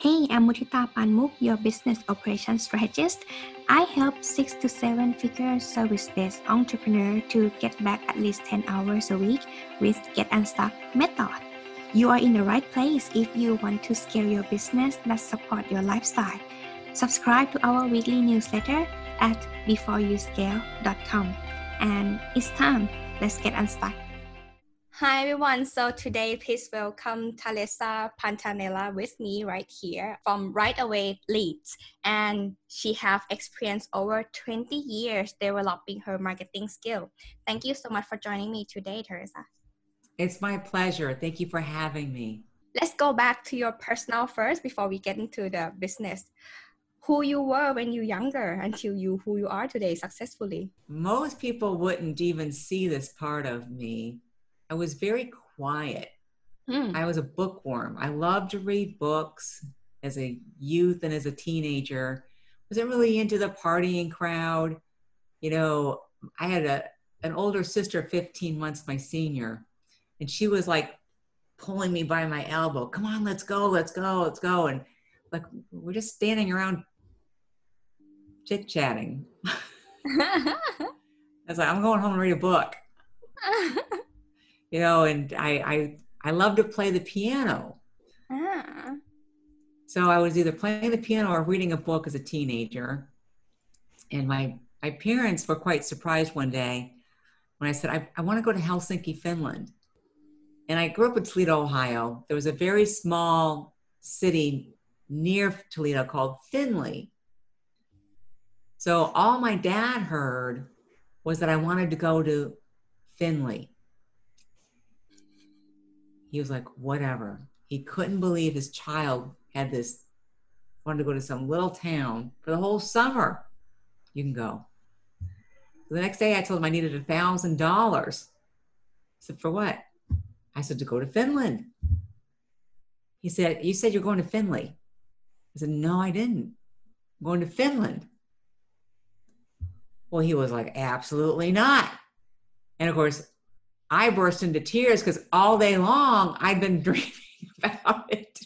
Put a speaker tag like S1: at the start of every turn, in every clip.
S1: Hey, I'm Mutita Panmuk, your business operations strategist. I help six to seven figure service based entrepreneur to get back at least 10 hours a week with Get Unstuck method. You are in the right place if you want to scale your business that support your lifestyle. Subscribe to our weekly newsletter at beforeyouscale.com. And it's time. Let's get unstuck. Hi everyone. So today, please welcome Talesa Pantanella with me right here from Right Away Leads. And she have experience over 20 years developing her marketing skill. Thank you so much for joining me today, Teresa.
S2: It's my pleasure. Thank you for having me.
S1: Let's go back to your personal first before we get into the business. Who you were when you younger until you who you are today successfully.
S2: Most people wouldn't even see this part of me I was very quiet. Hmm. I was a bookworm. I loved to read books as a youth and as a teenager. Wasn't really into the partying crowd. You know, I had a an older sister, 15 months my senior, and she was like pulling me by my elbow. Come on, let's go, let's go, let's go. And like we're just standing around chit chatting. I was like, I'm going home and read a book. you know, and I I I love to play the piano. Ah. So I was either playing the piano or reading a book as a teenager. And my my parents were quite surprised one day when I said, I, I want to go to Helsinki, Finland. And I grew up in Toledo, Ohio. There was a very small city near Toledo called Findlay. So all my dad heard was that I wanted to go to Findlay he was like, whatever. He couldn't believe his child had this, wanted to go to some little town for the whole summer. You can go. So the next day I told him I needed a thousand dollars. I said, for what? I said, to go to Finland. He said, you said you're going to Findlay. I said, no, I didn't. I'm going to Finland. Well, he was like, absolutely not. And of course, I burst into tears because all day long I'd been dreaming about it.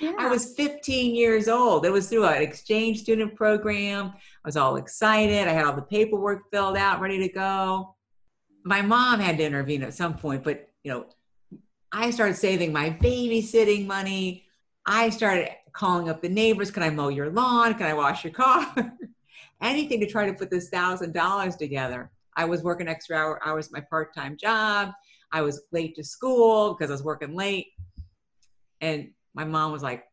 S2: Yeah. I was 15 years old. It was through an exchange student program. I was all excited. I had all the paperwork filled out, ready to go. My mom had to intervene at some point, but you know, I started saving my babysitting money. I started calling up the neighbors. Can I mow your lawn? Can I wash your car? Anything to try to put this thousand dollars together. I was working extra hour, hours at my part-time job. I was late to school because I was working late. And my mom was like,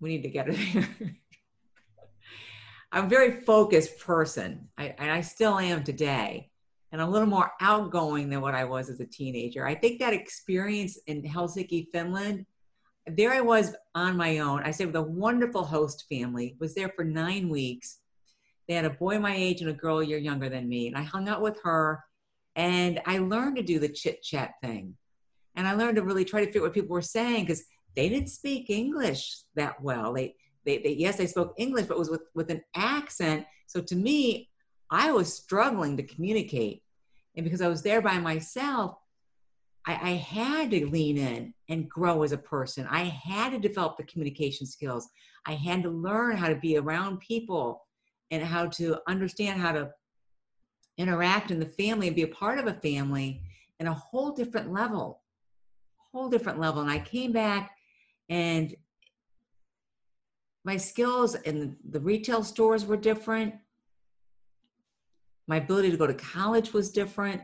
S2: we need to get it. I'm a very focused person, I, and I still am today, and a little more outgoing than what I was as a teenager. I think that experience in Helsinki, Finland, there I was on my own. I stayed with a wonderful host family, was there for nine weeks. They had a boy my age and a girl a year younger than me. And I hung out with her and I learned to do the chit chat thing. And I learned to really try to figure what people were saying because they didn't speak English that well. They, they, they, yes, they spoke English, but it was with, with an accent. So to me, I was struggling to communicate. And because I was there by myself, I, I had to lean in and grow as a person. I had to develop the communication skills. I had to learn how to be around people and how to understand how to interact in the family and be a part of a family in a whole different level whole different level. And i came back and my skills in the retail stores were different. My ability to go to college was different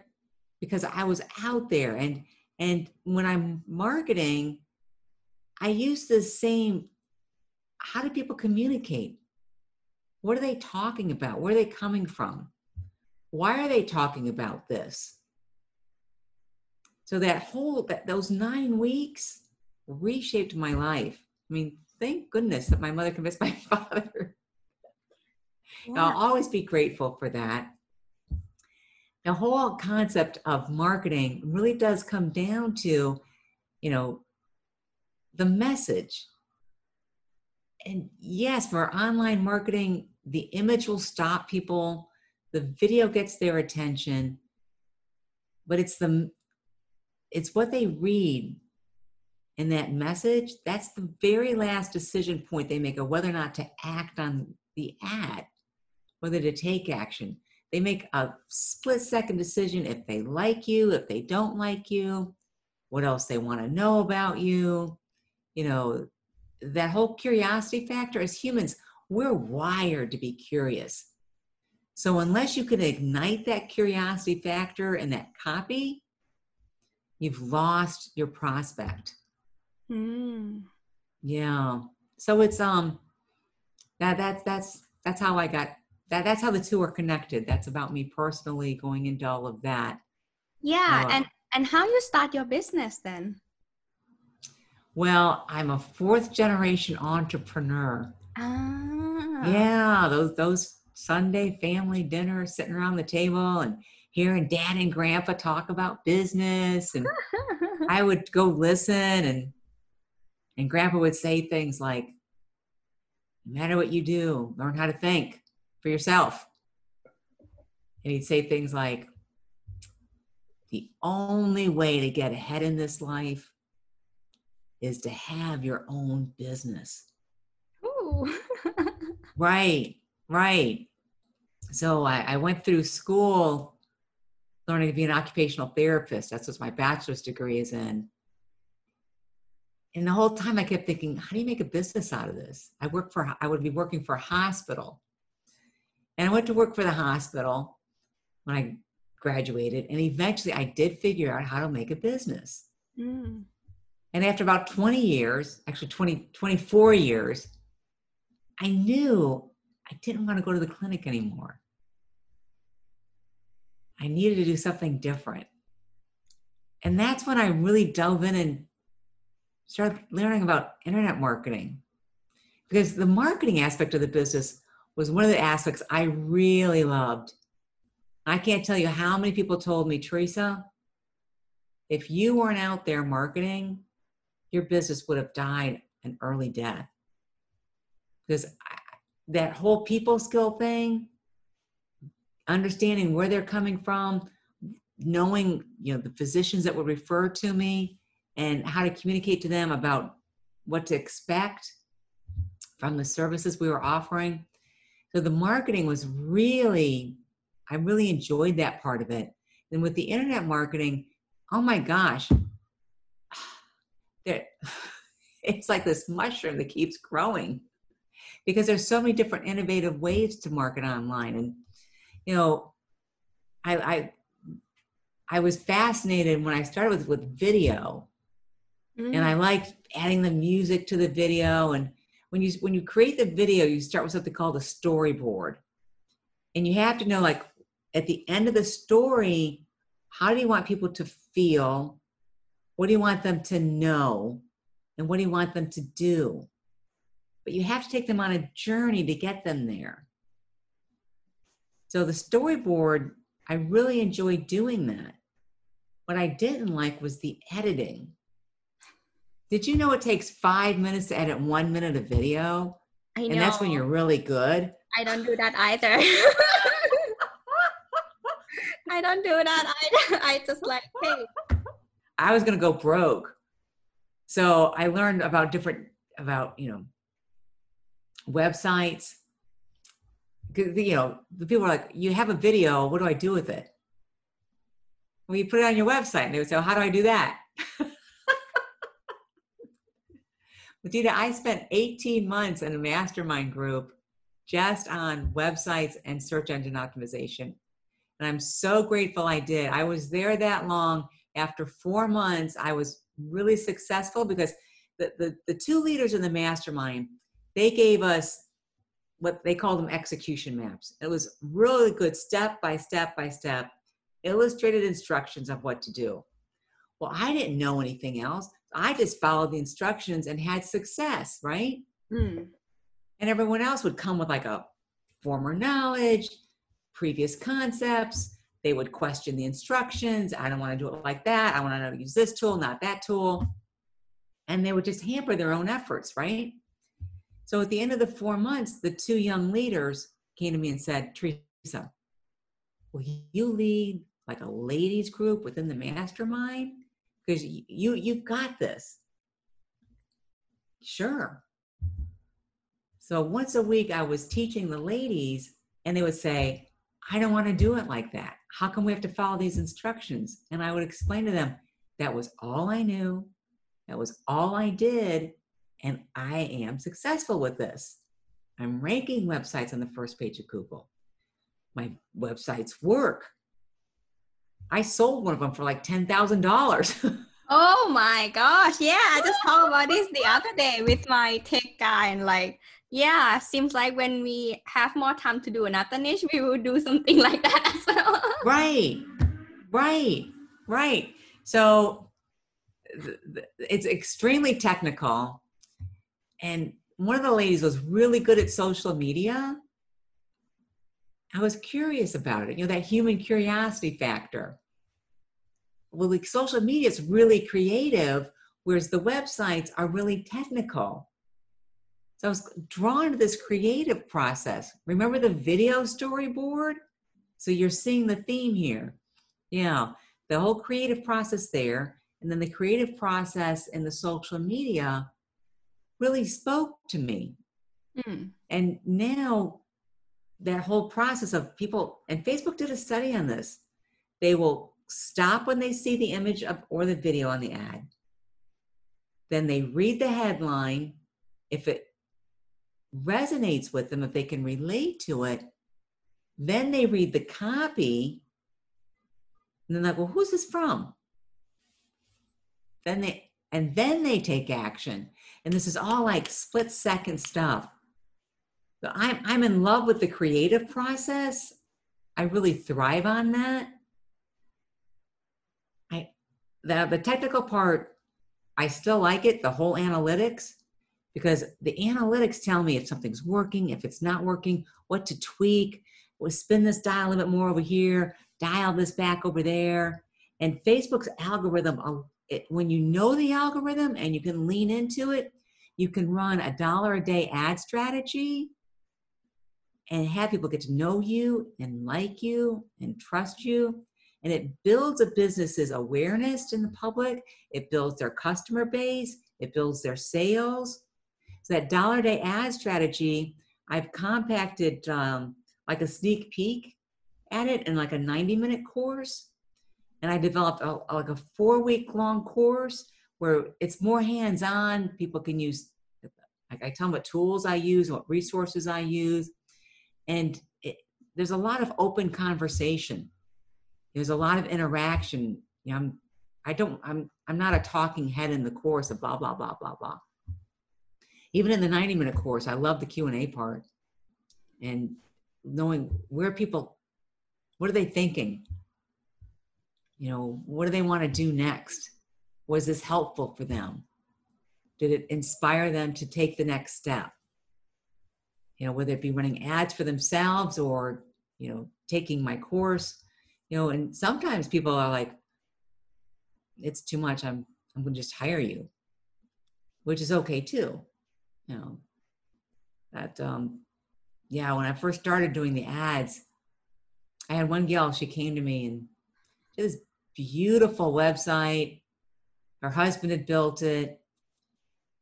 S2: because i was out there. And and when i'm marketing i use the same how do people communicate what are they talking about? Where are they coming from? Why are they talking about this? So that whole that those nine weeks reshaped my life. I mean, thank goodness that my mother convinced my father. Yeah. I'll always be grateful for that. The whole concept of marketing really does come down to, you know, the message. And yes, for online marketing, the image will stop people the video gets their attention but it's the it's what they read and that message, that's the very last decision point they make of whether or not to act on the ad, whether to take action. They make a split second decision if they like you, if they don't like you, what else they want to know about you. You know, that whole curiosity factor as humans, we're wired to be curious. So unless you can ignite that curiosity factor in that copy, you've lost your prospect. Mm. Yeah. So it's um that that's that's that's how I got that that's how the two are connected. That's about me personally going into all of that.
S1: Yeah, uh, and and how you start your business then?
S2: Well, I'm a fourth generation entrepreneur. Ah. Yeah, those those Sunday family dinners, sitting around the table and hearing dad and grandpa talk about business and I would go listen and and grandpa would say things like no matter what you do, learn how to think for yourself. And he'd say things like the only way to get ahead in this life is to have your own business. Right, right. So I, I went through school learning to be an occupational therapist. That's what my bachelor's degree is in. And the whole time I kept thinking, how do you make a business out of this? I work for, I would be working for a hospital. And I went to work for the hospital when I graduated. And eventually I did figure out how to make a business. Mm. And after about 20 years, actually 20, 24 years, I knew I didn't want to go to the clinic anymore. I needed to do something different. And that's when I really dove in and started learning about internet marketing. Because the marketing aspect of the business was one of the aspects I really loved. I can't tell you how many people told me, Teresa, if you weren't out there marketing, your business would have died an early death. Because that whole people skill thing, understanding where they're coming from, knowing you know the physicians that would refer to me and how to communicate to them about what to expect from the services we were offering. So the marketing was really, I really enjoyed that part of it. And with the internet marketing, oh my gosh, it's like this mushroom that keeps growing because there's so many different innovative ways to market online. And you know, I I, I was fascinated when I started with with video, mm. and I mm. liked adding the music to the video. And when you when you create the video, you start with something called a storyboard, and you have to know like at the end of the story, how do you want people to feel? What do you want them to know? And what do you want them to do? But you have to take them on a journey to get them there. So the storyboard, I really enjoyed doing that. What I didn't like was the editing. Did you know it takes five minutes to edit one minute of video? I know. And that's when you're really good.
S1: I don't do that either. I don't do that either. I just like, hey.
S2: I was gonna go broke. So I learned about different about, you know, websites. You know, the people are like, you have a video, what do I do with it? Well, you put it on your website, and they would say, well, how do I do that? but Dita, I spent 18 months in a mastermind group just on websites and search engine optimization. And I'm so grateful I did. I was there that long. After four months, I was really successful because the, the, the two leaders in the mastermind, they gave us what they called them execution maps. It was really good step by step by step, illustrated instructions of what to do. Well, I didn't know anything else. I just followed the instructions and had success, right? Mm. And everyone else would come with like a former knowledge, previous concepts. They would question the instructions. I don't want to do it like that. I want to know to use this tool, not that tool. And they would just hamper their own efforts, right? So at the end of the four months, the two young leaders came to me and said, Teresa, will you lead like a ladies group within the mastermind? Because you you've got this. Sure. So once a week, I was teaching the ladies, and they would say, I don't want to do it like that. How come we have to follow these instructions? And I would explain to them that was all I knew, that was all I did, and I am successful with this. I'm ranking websites on the first page of Google. My websites work. I sold one of them for like $10,000.
S1: oh my gosh. Yeah, I just talked about this the other day with my tech guy and like yeah, seems like when we have more time to do another niche, we will do something like that as well.
S2: right, right, right. So it's extremely technical. And one of the ladies was really good at social media. I was curious about it, you know, that human curiosity factor. Well, like social media is really creative, whereas the websites are really technical. So I was drawn to this creative process. Remember the video storyboard? So you're seeing the theme here. Yeah, the whole creative process there, and then the creative process in the social media really spoke to me. Mm. And now that whole process of people, and Facebook did a study on this, they will stop when they see the image of, or the video on the ad. Then they read the headline. If it resonates with them, if they can relate to it, then they read the copy and then like, well, who's this from? Then they and then they take action. And this is all like split second stuff. So I'm I'm in love with the creative process. I really thrive on that. I the the technical part, I still like it, the whole analytics, because the analytics tell me if something's working, if it's not working, what to tweak, we'll spin this dial a little bit more over here, dial this back over there. And Facebook's algorithm, it, when you know the algorithm and you can lean into it, you can run a dollar a day ad strategy and have people get to know you and like you and trust you. And it builds a business's awareness in the public, it builds their customer base, it builds their sales, so that dollar a day ad strategy, I've compacted um, like a sneak peek at it in like a 90 minute course. And I developed a, like a four week long course where it's more hands on. People can use, like I tell them what tools I use, what resources I use. And it, there's a lot of open conversation. There's a lot of interaction. You know, I'm, I don't, I'm, I'm not a talking head in the course of blah, blah, blah, blah, blah even in the 90 minute course i love the q&a part and knowing where people what are they thinking you know what do they want to do next? Was this helpful for them? Did it inspire them to take the next step? You know whether it be running ads for themselves or you know taking my course you know and sometimes people are like it's too much i'm i'm going to just hire you which is okay too you know. That um yeah when i first started doing the ads i had one gal she came to me and she had this beautiful website her husband had built it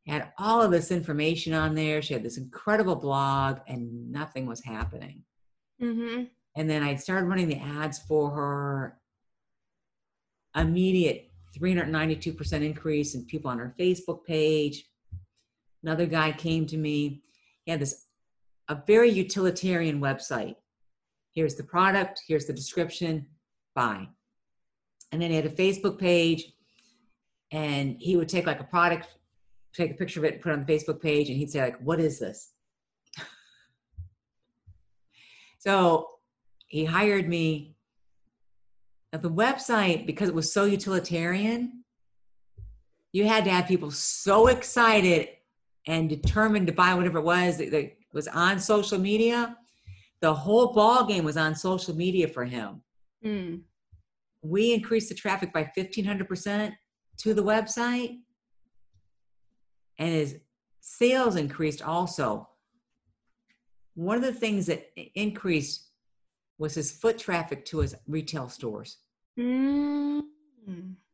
S2: had all of this information on there she had this incredible blog and nothing was happening mm-hmm. and then i started running the ads for her immediate 392% increase in people on her facebook page Another guy came to me. He had this a very utilitarian website. Here's the product, here's the description, buy. And then he had a Facebook page, and he would take like a product, take a picture of it, put it on the Facebook page, and he'd say, like, what is this? so he hired me. At the website, because it was so utilitarian, you had to have people so excited and determined to buy whatever it was that, that was on social media, the whole ball game was on social media for him. Mm. We increased the traffic by 1500% to the website, and his sales increased also. One of the things that increased was his foot traffic to his retail stores. Mm.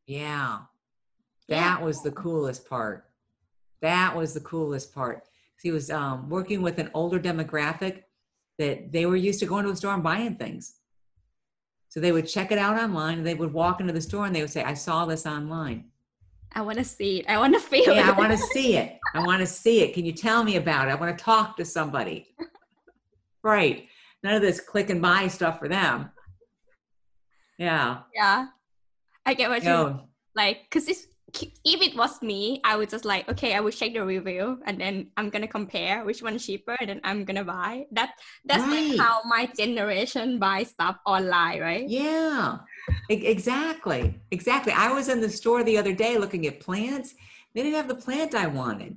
S2: Yeah. That yeah. was the coolest part That was the coolest part. He was um, working with an older demographic that they were used to going to a store and buying things. So they would check it out online and they would walk into the store and they would say, I saw this online.
S1: I want to see it. I want to feel
S2: yeah,
S1: it.
S2: I want to see it. I want to see it. Can you tell me about it? I want to talk to somebody. right. None of this click and buy stuff for them. Yeah.
S1: Yeah. I get what you
S2: No.
S1: like because it's if it was me, I would just like, okay, I will check the review and then I'm gonna compare which one is cheaper and then I'm gonna buy. That that's
S2: Right.
S1: like how my generation buy stuff online, right?
S2: Yeah. Exactly. Exactly. I was in the store the other day looking at plants. They didn't have the plant I wanted.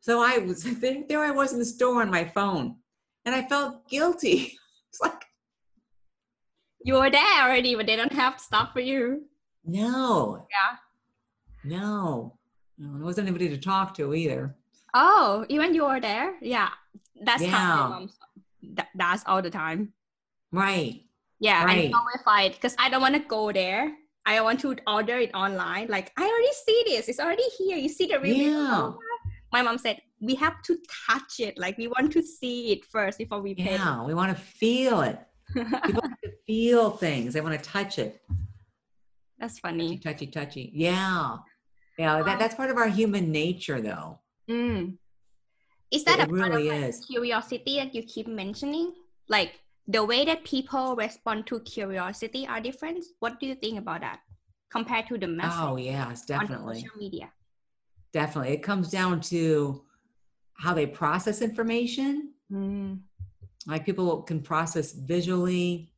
S2: So I was there I was in the store on my phone and I felt guilty. It's like,
S1: You were there already, but they don't have stuff for you.
S2: no.
S1: Yeah.
S2: No. No, there wasn't anybody to talk to either.
S1: Oh, even you were there? Yeah. That's how
S2: Yeah.
S1: my mom that, that's all the time.
S2: Right.
S1: Yeah,
S2: Right.
S1: always fight because I don't want to go there. I want to order it online. Like I already see this; it's already here. You see the review.
S2: Yeah.
S1: Oh, my mom said we have to touch it. Like we want to see it first before we pay.
S2: Yeah. We want to feel it. People have to feel things. They want to touch it.
S1: That's
S2: Touchy,
S1: funny.
S2: touchy, touchy. Yeah. Yeah. That, that's part of our human nature, though.
S1: Mm. Is that
S2: It
S1: a part
S2: really
S1: of like,
S2: is.
S1: curiosity that you keep mentioning? Like the way that people respond to curiosity are different. What do you think about that compared to the message
S2: Oh, yes,
S1: on
S2: definitely.
S1: social media?
S2: Definitely. It comes down to how they process information.
S1: Mm.
S2: Like people can process visually,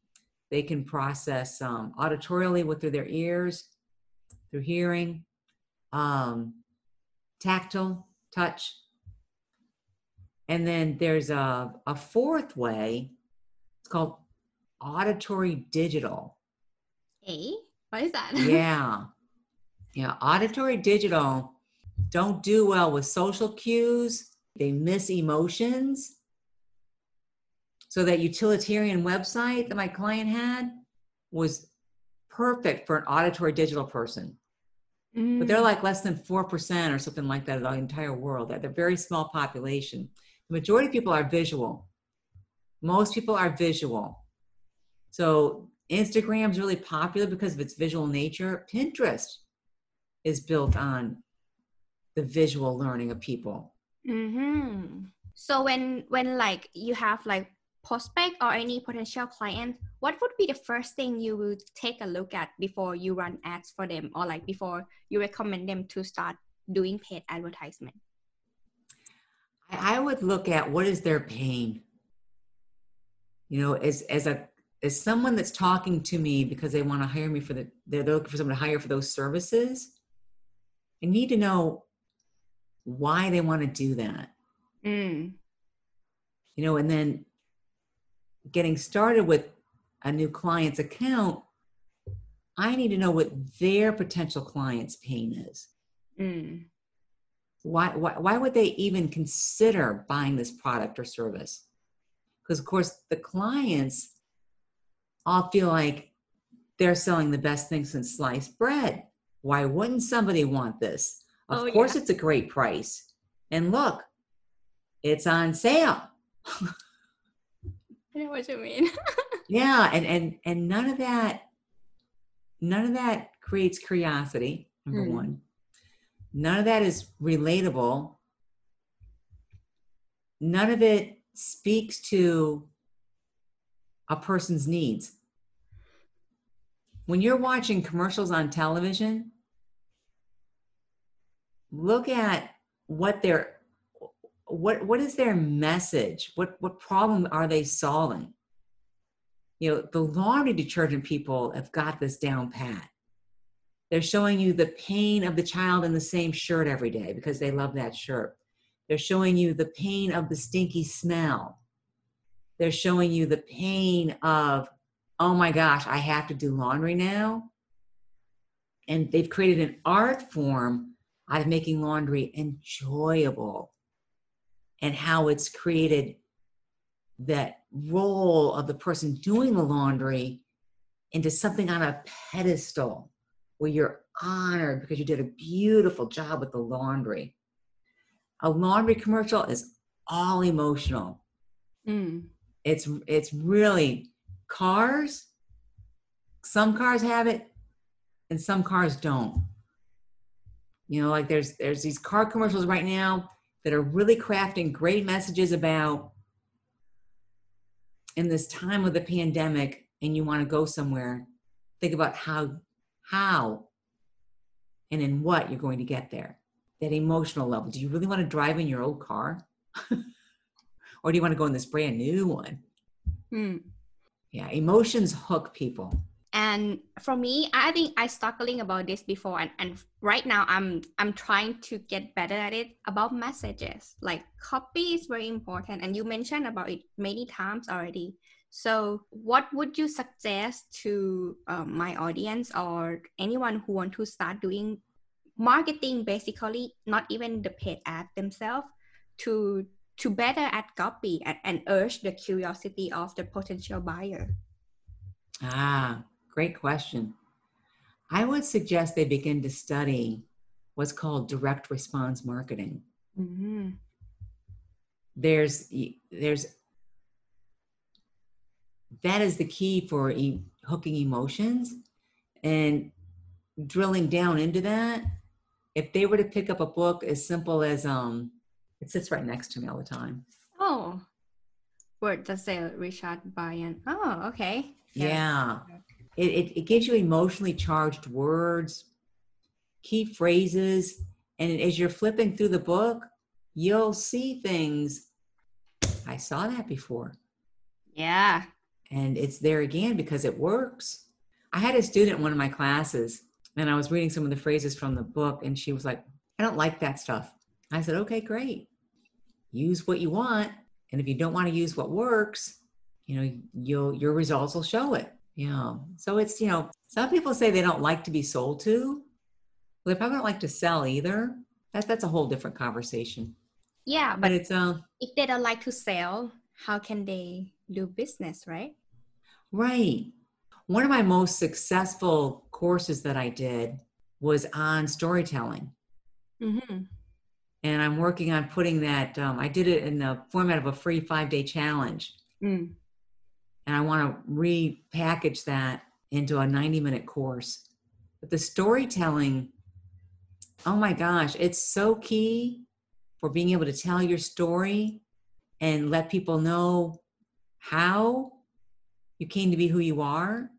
S2: they can process um, auditorially with through their ears, through hearing, um, tactile, touch. And then there's a, a fourth way, it's called auditory digital.
S1: Hey, what is that?
S2: yeah. Yeah. Auditory digital don't do well with social cues. They miss emotions. So that utilitarian website that my client had was perfect for an auditory digital person. But they're
S1: Mm.
S2: like less than 4% or something like that of the entire world. They're a very small population. The majority of people are visual. Most people are visual. So Instagram's really popular because of its visual nature. Pinterest is built on the visual learning of people.
S1: Mm-hmm. So when when like you have like prospect or any potential client, what would be the first thing you would take a look at before you run ads for them or like before you recommend them to start doing paid advertisement?
S2: I would look at what is their pain. You know, as as a as someone that's talking to me because they want to hire me for the they're looking for someone to hire for those services. I need to know why they want to do that.
S1: Mm.
S2: You know, and then getting started with a new client's account, I need to know what their potential client's pain is.
S1: Mm.
S2: why, why why would they even consider buying this product or service because of course the clients all feel like they're selling the best thing since sliced bread why wouldn't somebody want this of
S1: Oh,
S2: course
S1: yeah.
S2: it's a great price and look it's on sale
S1: I know what you mean.
S2: yeah and and and none of that none of that creates curiosity number
S1: Hmm.
S2: one none of that is relatable none of it speaks to a person's needs when you're watching commercials on television look at what their what what is their message? What what problem are they solving? You know the laundry detergent people have got this down pat. They're showing you the pain of the child in the same shirt every day because they love that shirt. They're showing you the pain of the stinky smell. They're showing you the pain of oh my gosh i have to do laundry now. And they've created an art form out of making laundry enjoyable and how it's created that role of the person doing the laundry into something on a pedestal where you're honored because you did a beautiful job with the laundry. A laundry commercial is all emotional.
S1: Mm.
S2: It's it's really cars. Some cars have it, and some cars don't. You know, like there's there's these car commercials right now that are really crafting great messages about in this time of the pandemic and you want to go somewhere, think about how how and in what you're going to get there. That emotional level. Do you really want to drive in your old car? or do you want to go in this brand new one?
S1: Hmm.
S2: Yeah, emotions hook people.
S1: And for me, I think I struggling about this before, and, and right now I'm I'm trying to get better at it about messages. Like copy is very important, and you mentioned about it many times already. So, what would you suggest to um, my audience or anyone who want to start doing marketing? Basically, not even the paid ad themselves to to better at copy and, and urge the curiosity of the potential buyer.
S2: Ah, Great question. I would suggest they begin to study what's called direct response marketing.
S1: Mm-hmm.
S2: There's there's that is the key for e- hooking emotions and drilling down into that. If they were to pick up a book as simple as um, it sits right next to me all the time.
S1: Oh, Words That Sell Richard Bayan. Oh, okay.
S2: Yeah. yeah. It, it, it gives you emotionally charged words, key phrases, and as you're flipping through the book, you'll see things. I saw that before.
S1: Yeah.
S2: And it's there again because it works. I had a student in one of my classes, and I was reading some of the phrases from the book, and she was like, I don't like that stuff. I said, okay, great. Use what you want. And if you don't want to use what works, you know, you'll your results will show it. Yeah. So it's, you know, some people say they don't like to be sold to. Well, they probably don't like to sell either. That, that's a whole different conversation.
S1: Yeah. But,
S2: but it's, uh,
S1: if they don't like to sell, how can they do business, right?
S2: Right. One of my most successful courses that I did was on storytelling.
S1: Mm-hmm.
S2: And I'm working on putting that, um, I did it in the format of a free five day challenge.
S1: Mm
S2: and I want to repackage that into a 90 minute course. But the storytelling, oh my gosh, it's so key for being able to tell your story and let people know how you came to be who you are.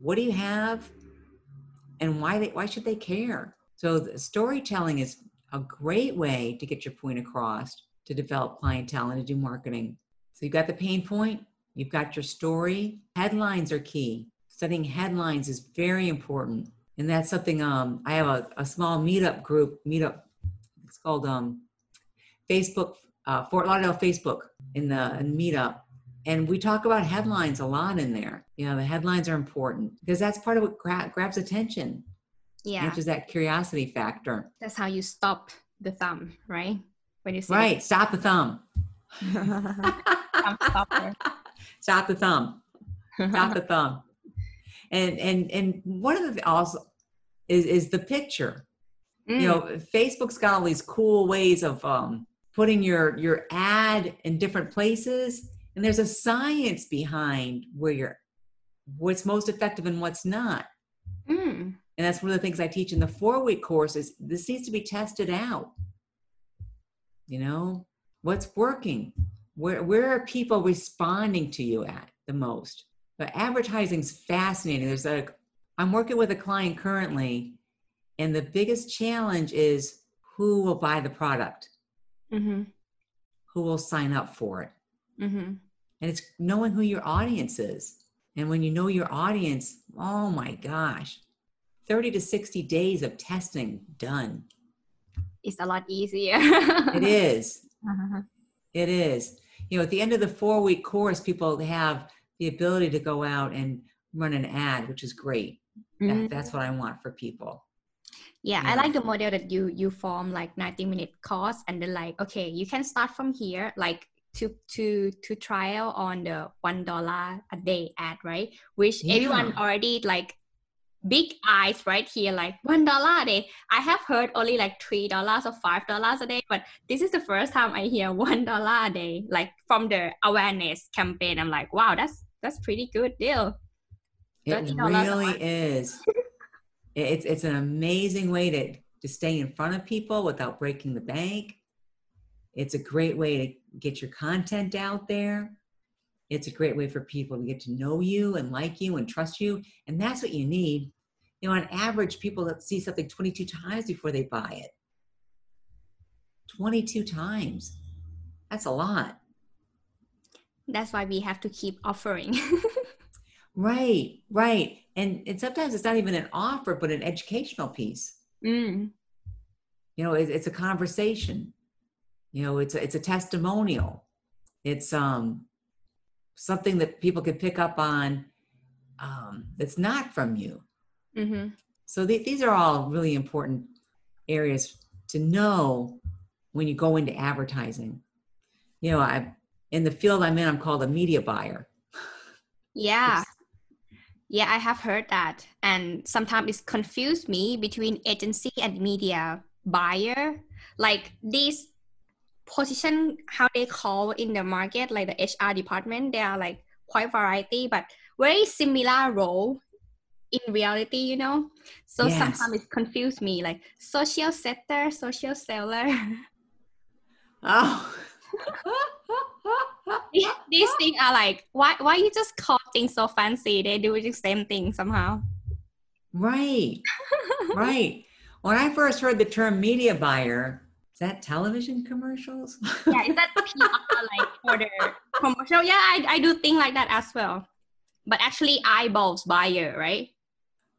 S2: What do you have? And why they why should they care? So the storytelling is a great way to get your point across, to develop clientele and to do marketing. So you've got the pain point, You've got your story. Headlines are key. Studying headlines is very important. And that's something um, I have a, a small meetup group, meetup, it's called um, Facebook, uh, Fort Lauderdale Facebook in the in meetup. And we talk about headlines a lot in there. You know, the headlines are important because that's part of what gra- grabs attention.
S1: Yeah.
S2: Which is that curiosity factor.
S1: That's how you stop the thumb, right?
S2: When you say Right, stop the thumb. thumb stop the thumb. Stop the thumb. And and and one of the also is is the picture. Mm. you know facebook's got all these cool ways of um, putting your your ad in different places and there's a science behind where you're what's most effective and what's not.
S1: Mm.
S2: and that's one of the things i teach in the four week course is this needs to be tested out. You know what's working where where are people responding to you at the most but advertising's fascinating there's a i'm working with a client currently and the biggest challenge is who will buy the product
S1: mm-hmm.
S2: who will sign up for it
S1: mm-hmm.
S2: and it's knowing who your audience is and when you know your audience oh my gosh 30 to 60 days of testing done
S1: it's a lot easier
S2: it is.
S1: uh-huh.
S2: it is you know, at the end of the four week course, people have the ability to go out and run an ad, which is great. Mm-hmm. That, that's what I want for people.
S1: Yeah, yeah, I like the model that you you form like 90 minute course and then like okay, you can start from here like to to to trial on the one dollar a day ad, right? Which yeah. everyone already like big eyes right here, like one dollar a day. I have heard only like three dollars or five dollars a day, but this is the first time I hear one dollar a day, like from the awareness campaign. I'm like, wow, that's that's pretty good deal.
S2: It really is. it's it's an amazing way to to stay in front of people without breaking the bank. It's a great way to get your content out there. It's a great way for people to get to know you and like you and trust you. And that's what you need. You know, on average, people that see something 22 times before they buy it. 22 times. That's a lot.
S1: That's why we have to keep offering.
S2: right, right. And, and sometimes it's not even an offer, but an educational piece.
S1: Mm.
S2: You know, it, it's a conversation. You know, it's a, it's a testimonial. It's um something that people can pick up on um, that's not from you.
S1: Mm-hmm.
S2: So th- these are all really important areas to know when you go into advertising. You know, I in the field I'm in, I'm called a media buyer.
S1: Yeah. Yeah, I have heard that. And sometimes it's confused me between agency and media buyer. Like these position how they call in the market like the hr department they are like quite variety but very similar role in reality you know? So yes. sometimes it confused me like social setter social seller.
S2: Oh.
S1: These things are like why why you just call things so fancy? They do the same thing somehow.
S2: Right. Right. When i first heard the term media buyer is that television commercials?
S1: yeah, is that PR like for the commercial? Yeah, I, I do think like that as well. But actually eyeballs buyer, right?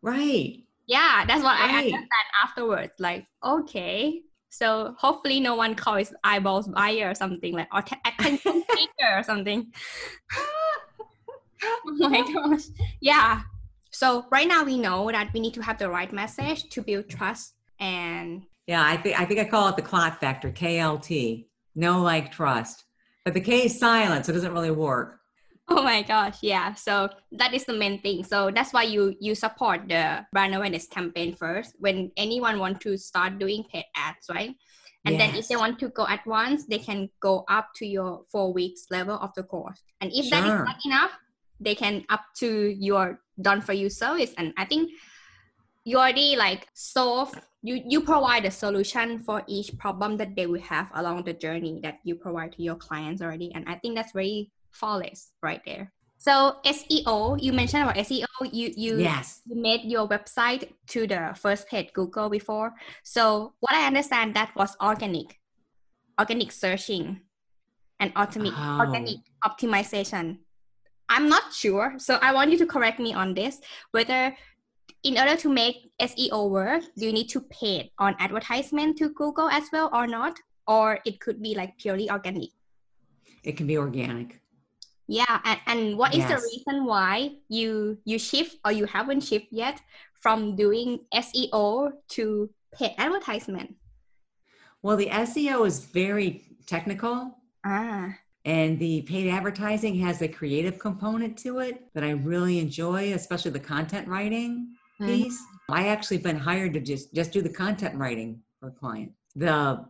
S2: Right.
S1: Yeah, that's what right. I understand afterwards. Like, okay. So hopefully no one calls eyeballs buyer or something like or attention seeker or something. oh my gosh. Yeah. So right now we know that we need to have the right message to build trust and
S2: yeah, I think I think I call it the clot factor, KLT. No like trust. But the K is silent, so it doesn't really work.
S1: Oh my gosh, yeah. So that is the main thing. So that's why you you support the brand awareness campaign first when anyone want to start doing paid ads, right? And yes. then if they want to go at once, they can go up to your four weeks level of the course. And if sure. that is not enough, they can up to your done for you service. And I think you already like solve you you provide a solution for each problem that they will have along the journey that you provide to your clients already and i think that's very flawless right there. So seo you mentioned about seo you you
S2: yes.
S1: you made your website to the first page google before. So what i understand that was organic organic searching and automatic oh. organic optimization. I'm not sure so i want you to correct me on this whether in order to make SEO work, do you need to pay on advertisement to Google as well or not? Or it could be like purely organic?
S2: It can be organic.
S1: Yeah, and, and what is yes. the reason why you you shift or you haven't shift yet from doing SEO to paid advertisement?
S2: Well, the SEO is very technical.
S1: Ah.
S2: And the paid advertising has a creative component to it that I really enjoy, especially the content writing piece. Mm-hmm. I actually been hired to just just do the content writing for a client. The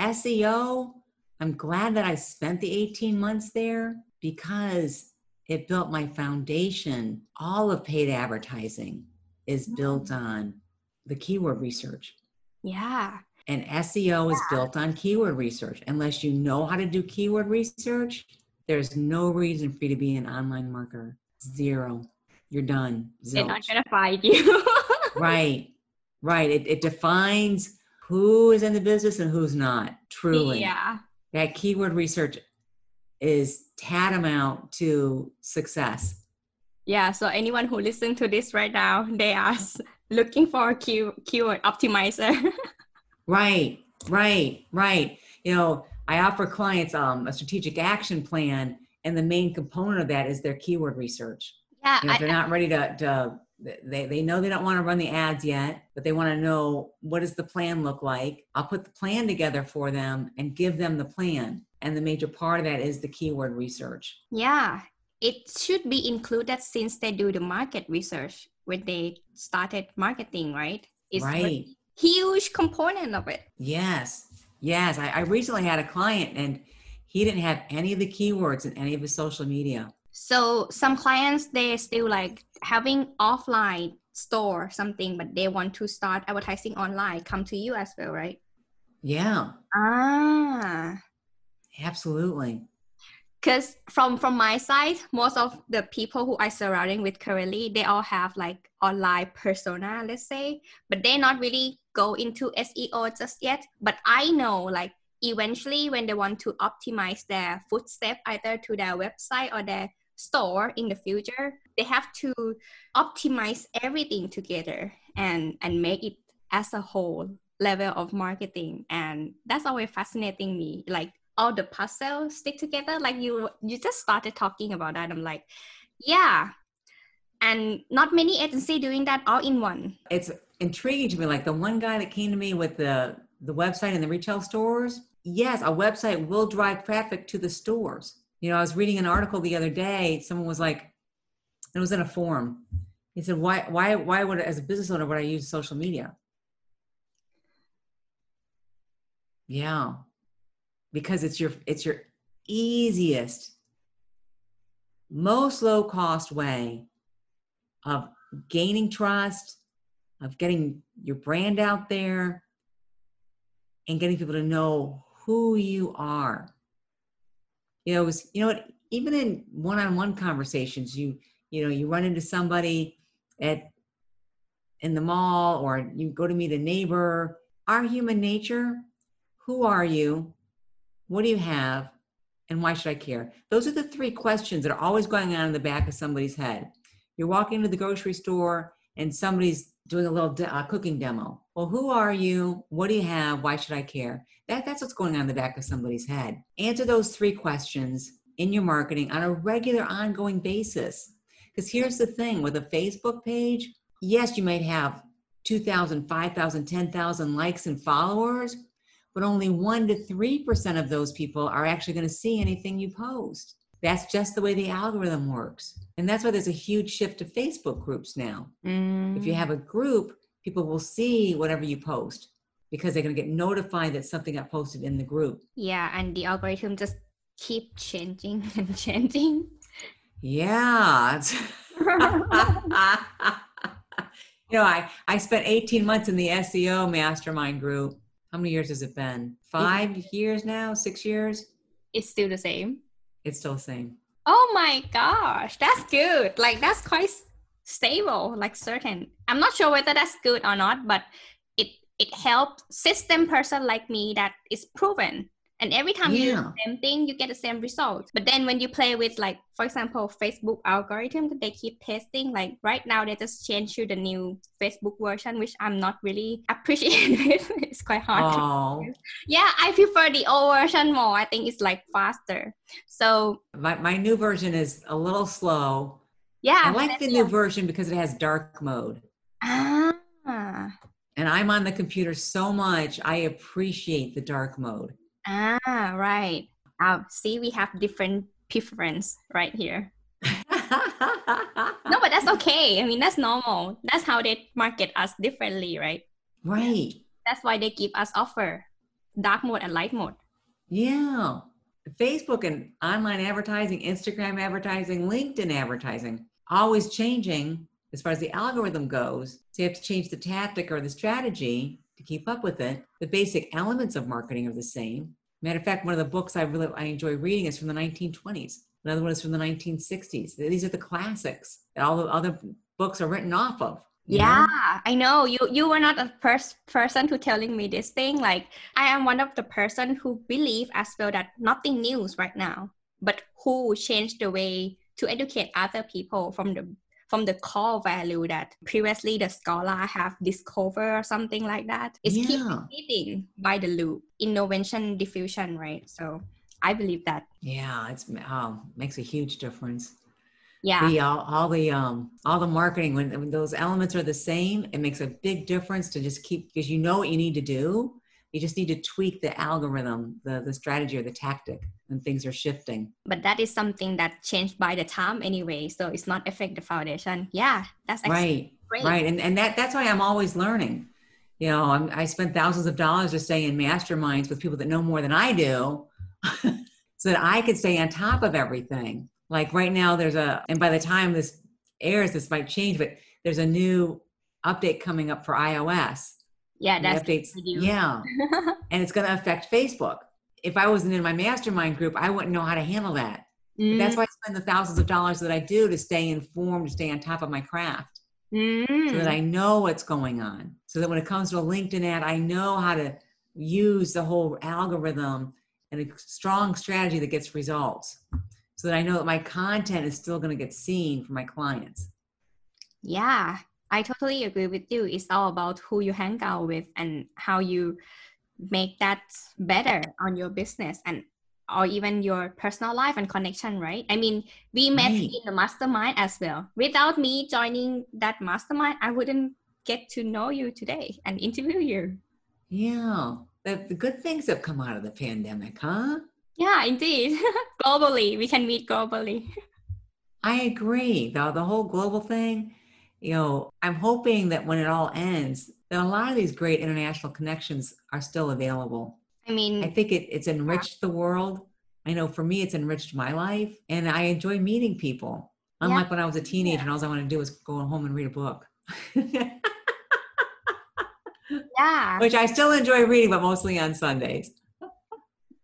S2: SEO, I'm glad that I spent the 18 months there because it built my foundation. All of paid advertising is mm-hmm. built on the keyword research.
S1: Yeah.
S2: And SEO yeah. is built on keyword research. Unless you know how to do keyword research, there's no reason for you to be an online marketer. Zero you're done.
S1: Zilch. They're not gonna find you.
S2: right, right. It, it defines who is in the business and who's not. Truly,
S1: yeah.
S2: That keyword research is tantamount to success.
S1: Yeah. So anyone who listens to this right now, they are looking for a key, keyword optimizer.
S2: right, right, right. You know, I offer clients um, a strategic action plan, and the main component of that is their keyword research.
S1: Yeah,
S2: you know, they're not ready to, to they, they know they don't want to run the ads yet, but they want to know what does the plan look like. I'll put the plan together for them and give them the plan. And the major part of that is the keyword research.
S1: Yeah, it should be included since they do the market research when they started marketing, right?
S2: It's right.
S1: huge component of it.
S2: Yes. Yes. I, I recently had a client and he didn't have any of the keywords in any of his social media.
S1: So some clients they still like having offline store something, but they want to start advertising online. Come to you as well, right?
S2: Yeah.
S1: Ah.
S2: Absolutely
S1: because from from my side most of the people who i surrounding with currently they all have like online persona let's say but they not really go into seo just yet but i know like eventually when they want to optimize their footstep either to their website or their store in the future they have to optimize everything together and and make it as a whole level of marketing. And that's always fascinating me like all the puzzles stick together. Like you you just started talking about that. I'm like yeah. And not many agency doing that all in one.
S2: It's intriguing to me like the one guy that came to me with the the website and the retail stores yes a website will drive traffic to the stores you know i was reading an article the other day someone was like it was in a forum. He said why why why would as a business owner would i use social media? Yeah. Because it's your it's your easiest most low cost way of gaining trust of getting your brand out there and getting people to know who you are you know it was you know what even in one-on-one conversations you you know you run into somebody at in the mall or you go to meet a neighbor our human nature who are you what do you have? And why should I care? Those are the three questions that are always going on in the back of somebody's head. You're walking into the grocery store and somebody's doing a little de- uh, cooking demo. Well, who are you? What do you have? Why should I care? That, that's what's going on in the back of somebody's head. Answer those three questions in your marketing on a regular, ongoing basis. Because here's the thing with a Facebook page, yes, you might have 2,000, 5,000, 10,000 likes and followers, but only 1 to 3% of those people are actually going to see anything you post. That's just the way the algorithm works. And that's why there's a huge shift to Facebook groups now. Mm. If you have a group, people will see whatever you post because they're going to get notified that something got posted in the group.
S1: Yeah, and the algorithm just keep changing and changing.
S2: Yeah. you know, I, I spent 18 months in the SEO mastermind group how many years has it been? Five years now? Six years?
S1: It's still the same.
S2: It's still the same.
S1: Oh my gosh, that's good. Like that's quite stable, like certain. I'm not sure whether that's good or not, but it it helps system person like me that is proven and every time yeah. you do the same thing you get the same result but then when you play with like for example facebook algorithm they keep testing like right now they just changed to the new facebook version which i'm not really appreciating it's quite hard oh. yeah i prefer the old version more i think it's like faster so
S2: my, my new version is a little slow
S1: yeah
S2: i like the new version because it has dark mode
S1: ah
S2: and i'm on the computer so much i appreciate the dark mode
S1: Ah, right. Uh, see, we have different preference right here. no, but that's okay. I mean, that's normal. That's how they market us differently, right?
S2: Right.
S1: That's why they give us offer dark mode and light mode.
S2: Yeah. Facebook and online advertising, Instagram advertising, LinkedIn advertising, always changing as far as the algorithm goes. So you have to change the tactic or the strategy to keep up with it. The basic elements of marketing are the same. Matter of fact, one of the books I really I enjoy reading is from the 1920s. Another one is from the 1960s. These are the classics that all the other books are written off of.
S1: Yeah? I know. You you were not the first person who telling me this thing. Like I am one of the person who believe as well that nothing news right now, but who changed the way to educate other people from the from the core value that previously the scholar have discovered or something like that. It's yeah. keep repeating by the loop, innovation diffusion, right? So I believe that.
S2: Yeah, it's oh, makes a huge difference.
S1: Yeah.
S2: The, all, all the um all the marketing when, when those elements are the same, it makes a big difference to just keep because you know what you need to do, You just need to tweak the algorithm, the, the strategy or the tactic when things are shifting.
S1: But that is something that changed by the time anyway. So it's not affect the foundation. Yeah, that's
S2: right. Great. Right. And, and that, that's why I'm always learning. You know, I'm, I spend thousands of dollars to stay in masterminds with people that know more than I do so that I could stay on top of everything. Like right now, there's a, and by the time this airs, this might change, but there's a new update coming up for iOS.
S1: Yeah, that's
S2: updates. Yeah, and it's going to affect Facebook. If I wasn't in my mastermind group, I wouldn't know how to handle that. Mm. That's why I spend the thousands of dollars that I do to stay informed, to stay on top of my craft, mm. so that mm. I know what's going on. So that when it comes to a LinkedIn ad, I know how to use the whole algorithm and a strong strategy that gets results so that I know that my content is still going to get seen for my clients.
S1: Yeah, I totally agree with you. It's all about who you hang out with and how you make that better on your business and or even your personal life and connection, right? I mean, we met right. in the mastermind as well. Without me joining that mastermind, I wouldn't get to know you today and interview you.
S2: Yeah, the, the good things have come out of the pandemic, huh?
S1: Yeah, indeed. globally, we can meet globally.
S2: I agree. The, the whole global thing, you know, I'm hoping that when it all ends, that a lot of these great international connections are still available.
S1: I mean,
S2: I think it, it's enriched the world. I know for me, it's enriched my life, and I enjoy meeting people. Unlike yeah. when I was a teenager yeah. and all I wanted to do was go home and read a book.
S1: yeah.
S2: Which I still enjoy reading, but mostly on Sundays.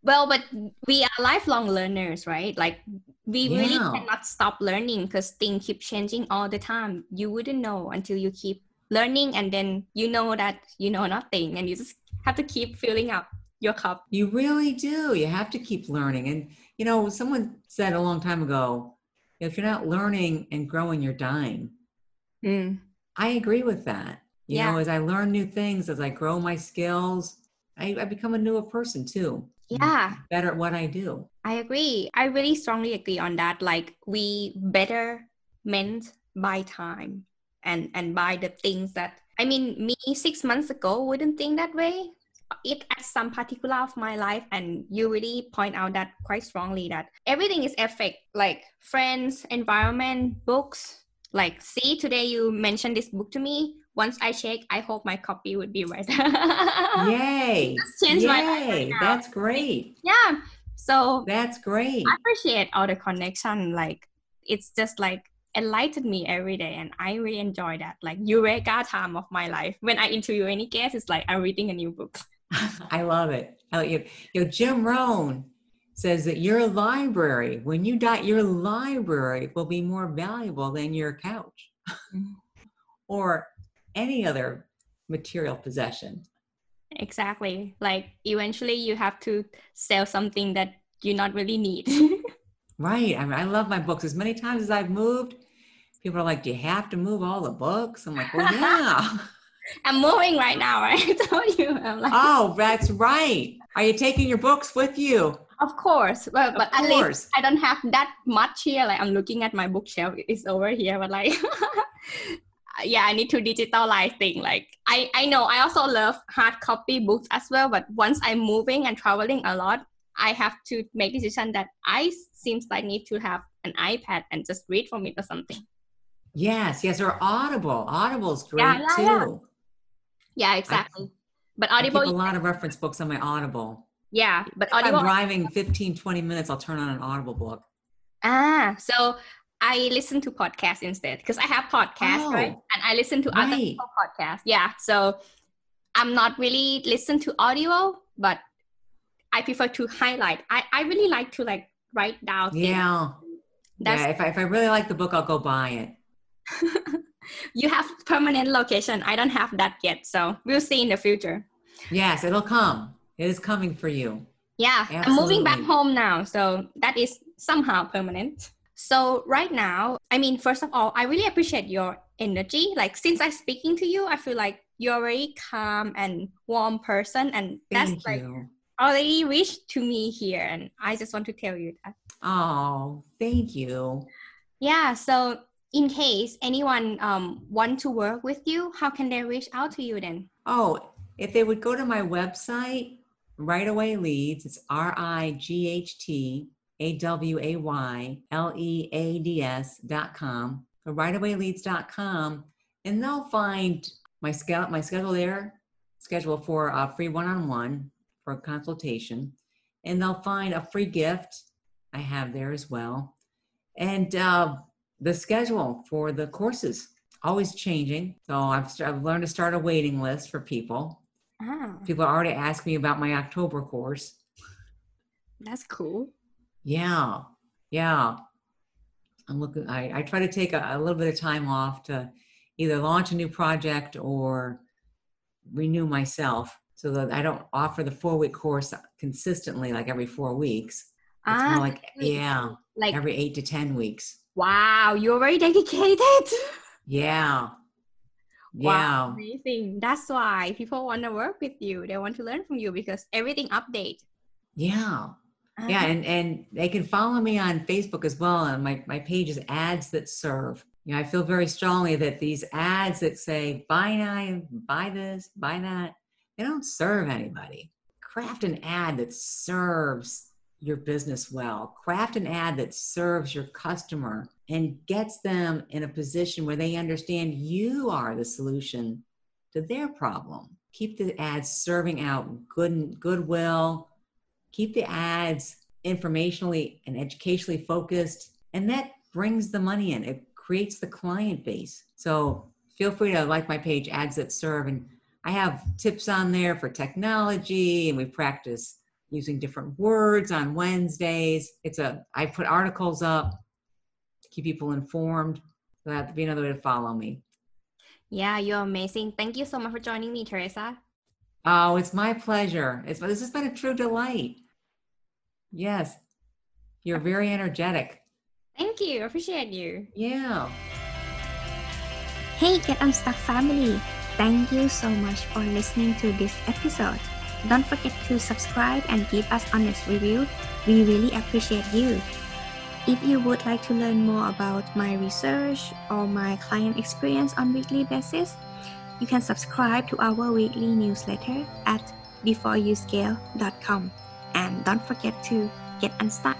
S1: Well, but we are lifelong learners, right? Like we yeah. really cannot stop learning because things keep changing all the time. You wouldn't know until you keep learning and then you know that you know nothing and you just have to keep filling up your cup.
S2: You really do. You have to keep learning. And you know, someone said a long time ago, if you're not learning and growing, you're dying. Mm. I agree with that. You yeah. know, as I learn new things, as I grow my skills, I, I become a newer person too.
S1: Yeah.
S2: Better at what I do.
S1: I agree. I really strongly agree on that. Like we better meant by time and and by the things that I mean me six months ago wouldn't think that way. It at some particular of my life and you really point out that quite strongly that everything is effect like friends, environment, books. Like see today you mentioned this book to me once I check, I hope my copy would be right.
S2: Yay! Yay! Right That's great.
S1: Yeah. So
S2: that's great.
S1: I appreciate all the connection. Like it's just like enlightened me every day, and I really enjoy that. Like eureka time of my life. When I interview any guest, it's like I'm reading a new book.
S2: I love it. I you. You know, Jim Rohn says that your library, when you die, your library will be more valuable than your couch. Mm-hmm. or any other material possession.
S1: Exactly. Like eventually you have to sell something that you not really need.
S2: right. I mean, I love my books. As many times as I've moved, people are like, Do you have to move all the books? I'm like, Well, yeah.
S1: I'm moving right now, right? I told you. I'm
S2: like, Oh, that's right. Are you taking your books with you?
S1: Of course. Well, but at least I don't have that much here. Like I'm looking at my bookshelf. It's over here, but like yeah i need to digitalize thing like i i know i also love hard copy books as well but once i'm moving and traveling a lot i have to make decision that i seems like need to have an ipad and just read from it or something
S2: yes yes or audible audible's great yeah, yeah, too yeah,
S1: yeah exactly I, but audible
S2: I keep a lot of reference books on my audible
S1: yeah but
S2: if
S1: audible
S2: i'm driving 15 20 minutes i'll turn on an audible book
S1: ah so I listen to podcasts instead because I have podcasts, oh, right? And I listen to right. other people podcasts. Yeah. So I'm not really listen to audio, but I prefer to highlight. I, I really like to like write down.
S2: Yeah. That's, yeah. If I, if I really like the book, I'll go buy
S1: it. you have permanent location. I don't have that yet. So we'll see in the future.
S2: Yes, it'll come. It is coming for you.
S1: Yeah. Absolutely. I'm moving back home now. So that is somehow permanent. So right now, I mean, first of all, I really appreciate your energy. Like since I'm speaking to you, I feel like you're a very calm and warm person, and
S2: that's
S1: Thank
S2: like
S1: you. already reached to me here, and I just want to tell you that.
S2: Oh, thank you.
S1: Yeah. So in case anyone um want to work with you, how can they reach out to you then?
S2: Oh, if they would go to my website, Right Away Leads, it's R I G H T A W A Y L E A D S dot com, dot com, and they'll find my schedule, my schedule there, schedule for a free one on one for a consultation, and they'll find a free gift I have there as well, and uh, the schedule for the courses always changing. So I've, I've learned to start a waiting list for people.
S1: Ah,
S2: People are already asking me about my October course.
S1: that's cool.
S2: Yeah, yeah. I'm looking. I, I try to take a, a little bit of time off to either launch a new project or renew myself, so that I don't offer the four week course consistently, like every four weeks. It's
S1: Ah,
S2: more like yeah,
S1: Like,
S2: every eight to ten weeks.
S1: Wow, you're very dedicated.
S2: Yeah,
S1: Wow,
S2: yeah,
S1: amazing. That's why people want to work with you. They want to learn from you because everything update.
S2: yeah. Yeah,
S1: Ah,
S2: and and they can follow me on Facebook as well. And my my page is ads that serve. You know, I feel very strongly that these ads that say buy now, buy this, buy that, they don't serve anybody. Craft an ad that serves your business well. Craft an ad that serves your customer and gets them in a position where they understand you are the solution to their problem. Keep the ads serving out good goodwill, keep the ads informationally and educationally focused and that brings the money in it creates the client base so feel free to like my page ads that serve and i have tips on there for technology and we practice using different words on wednesdays it's a i put articles up to keep people informed so that'd be another way to follow me
S1: yeah, you're amazing. Thank you so much for joining me, Teresa.
S2: oh it's my pleasure it's this has been a true delight yes you're very energetic
S1: Thank you. Appreciate you.
S2: yeah
S1: Hey, Get Unstuck family! Thank you so much for listening to this episode. Don't forget to subscribe and give us honest review. We really appreciate you. If you would like to learn more about my research or my client experience on weekly basis, you can subscribe to our weekly newsletter at beforeyouscale.com. And don't forget to get unstuck.